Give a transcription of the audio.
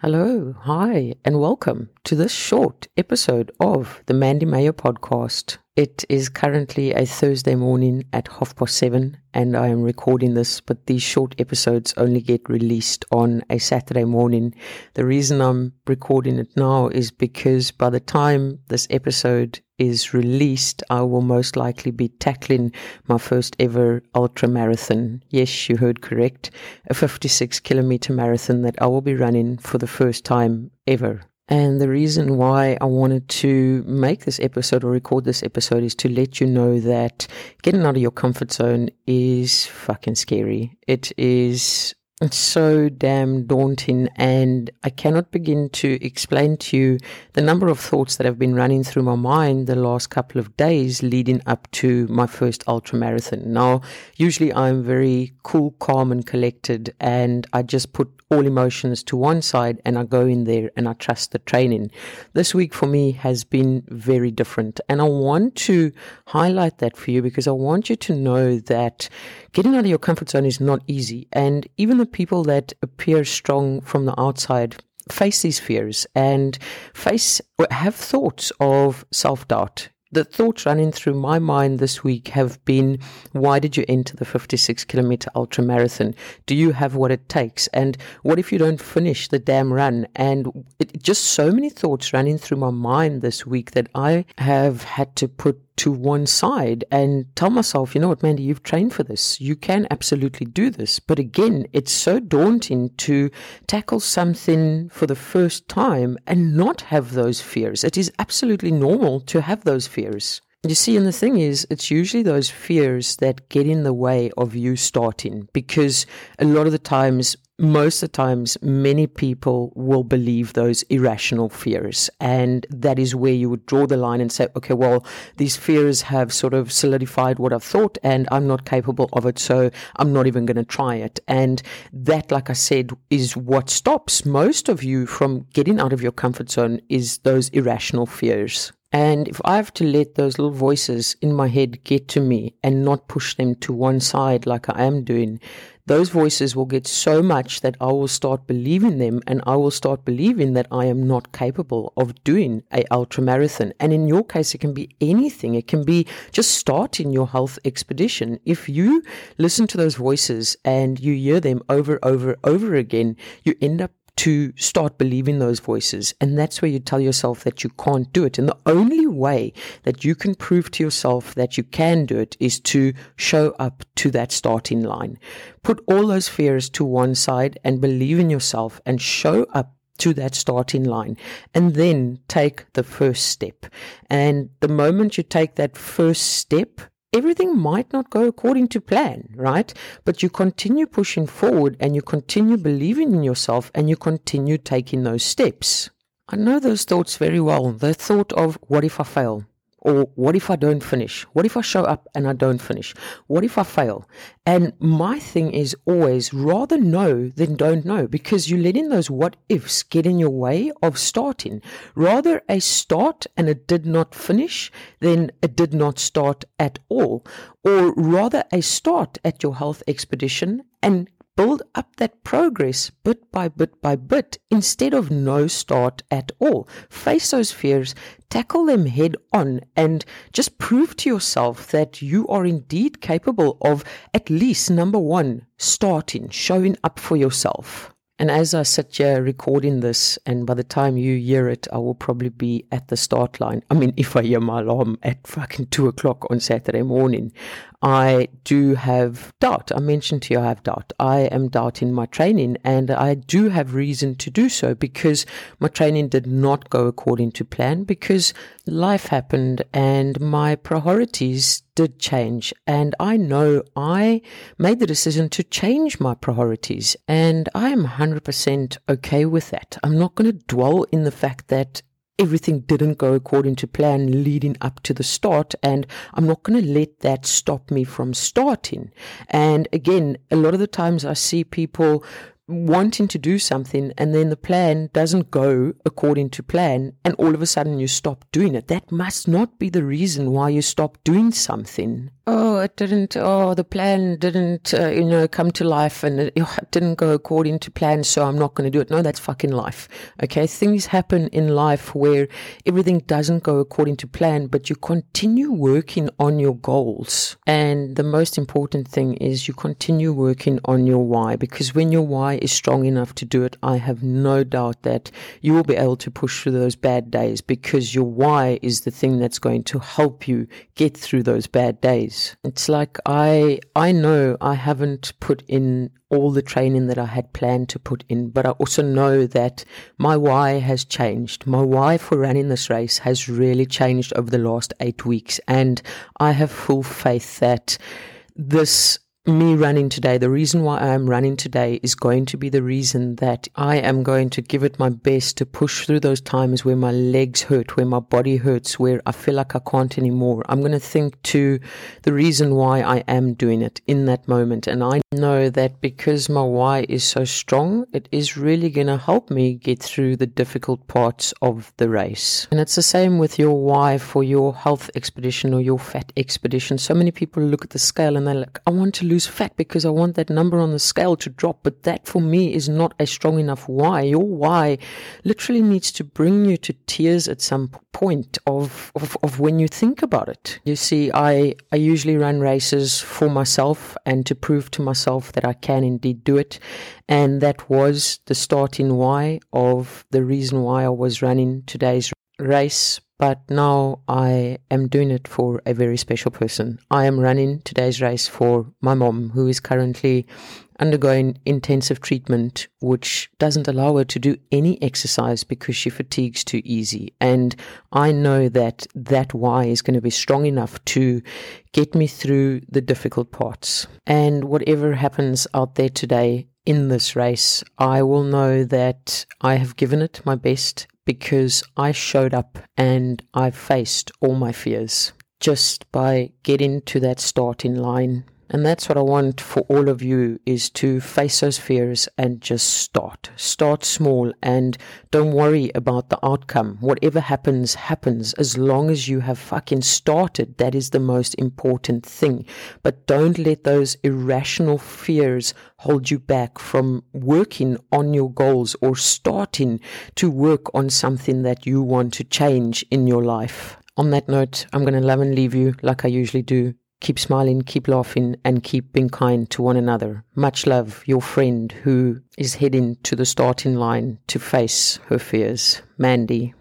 Hello, hi, and welcome to this short episode of the Mandy Mayo podcast. It is currently a Thursday morning at half past seven, and I am recording this, but these short episodes only get released on a Saturday morning. The reason I'm recording it now is because by the time this episode is released, I will most likely be tackling my first ever ultra marathon. Yes, you heard correct. A 56 kilometer marathon that I will be running for the first time ever. And the reason why I wanted to make this episode or record this episode is to let you know that getting out of your comfort zone is fucking scary. It is it's so damn daunting, and I cannot begin to explain to you the number of thoughts that have been running through my mind the last couple of days leading up to my first ultra marathon. Now, usually I'm very cool, calm, and collected, and I just put all emotions to one side and I go in there and I trust the training. This week for me has been very different, and I want to highlight that for you because I want you to know that getting out of your comfort zone is not easy, and even the people that appear strong from the outside face these fears and face have thoughts of self-doubt the thoughts running through my mind this week have been why did you enter the 56 kilometer ultra marathon? Do you have what it takes? And what if you don't finish the damn run? And it, just so many thoughts running through my mind this week that I have had to put to one side and tell myself, you know what, Mandy, you've trained for this. You can absolutely do this. But again, it's so daunting to tackle something for the first time and not have those fears. It is absolutely normal to have those fears. You see, and the thing is, it's usually those fears that get in the way of you starting because a lot of the times most of the times, many people will believe those irrational fears. And that is where you would draw the line and say, okay, well, these fears have sort of solidified what I've thought and I'm not capable of it. So I'm not even going to try it. And that, like I said, is what stops most of you from getting out of your comfort zone is those irrational fears. And if I have to let those little voices in my head get to me and not push them to one side like I am doing, those voices will get so much that I will start believing them and I will start believing that I am not capable of doing a ultra marathon. And in your case, it can be anything. It can be just starting your health expedition. If you listen to those voices and you hear them over, over, over again, you end up to start believing those voices. And that's where you tell yourself that you can't do it. And the only way that you can prove to yourself that you can do it is to show up to that starting line. Put all those fears to one side and believe in yourself and show up to that starting line and then take the first step. And the moment you take that first step, everything might not go according to plan, right? But you continue pushing forward and you continue believing in yourself and you continue taking those steps. I know those thoughts very well. The thought of, what if I fail? Or what if I don't finish? What if I show up and I don't finish? What if I fail? And my thing is always rather know than don't know because you're letting those what ifs get in your way of starting. Rather a start and it did not finish than it did not start at all. Or rather a start at your health expedition and build up that progress bit by bit by bit instead of no start at all. Face those fears, tackle them head on, and just prove to yourself that you are indeed capable of at least number one, starting, showing up for yourself. And as I sit here recording this, and by the time you hear it, I will probably be at the start line. I mean, if I hear my alarm at fucking two o'clock on Saturday morning, I do have doubt. I mentioned to you I have doubt. I am doubting my training, and I do have reason to do so because my training did not go according to plan because life happened and my priorities did change. And I know I made the decision to change my priorities, and I am 100% okay with that. I'm not going to dwell in the fact that everything didn't go according to plan leading up to the start and I'm not going to let that stop me from starting. And again, a lot of the times I see people wanting to do something and then the plan doesn't go according to plan and all of a sudden you stop doing it. That must not be the reason why you stop doing something. oh, it didn't, oh, the plan didn't, uh, you know, come to life and it, oh, it didn't go according to plan, so I'm not going to do it. No, that's fucking life. Okay. Things happen in life where everything doesn't go according to plan, but you continue working on your goals. And the most important thing is you continue working on your why because when your why is strong enough to do it, I have no doubt that you will be able to push through those bad days because your why is the thing that's going to help you get through those bad days. It's like I I know I haven't put in all the training that I had planned to put in, but I also know that my why has changed. My why for running this race has really changed over the last 8 weeks and I have full faith that this me running today, the reason why I am running today is going to be the reason that I am going to give it my best to push through those times where my legs hurt, where my body hurts, where I feel like I can't anymore. I'm going to think to the reason why I am doing it in that moment. And I know that because my why is so strong, it is really going to help me get through the difficult parts of the race. And it's the same with your why for your health expedition or your fat expedition. So many people look at the scale and they're like, I want to lose lose fat because I want that number on the scale to drop. But that for me is not a strong enough why. Your why literally needs to bring you to tears at some point of, of, of when you think about it. You see, I, I usually run races for myself and to prove to myself that I can indeed do it. And that was the starting why of the reason why I was running today's race but now I am doing it for a very special person. I am running today's race for my mom, who is currently undergoing intensive treatment, which doesn't allow her to do any exercise because she fatigues too easy. And I know that that why is going to be strong enough to get me through the difficult parts. And whatever happens out there today in this race, I will know that I have given it my best because I showed up and I faced all my fears just by getting to that starting line and that's what I want for all of you is to face those fears and just start. Start small and don't worry about the outcome. Whatever happens, happens. As long as you have fucking started, that is the most important thing. But don't let those irrational fears hold you back from working on your goals or starting to work on something that you want to change in your life. On that note, I'm going to love and leave you like I usually do. Keep smiling, keep laughing, and keep being kind to one another. Much love, your friend who is heading to the starting line to face her fears. Mandy.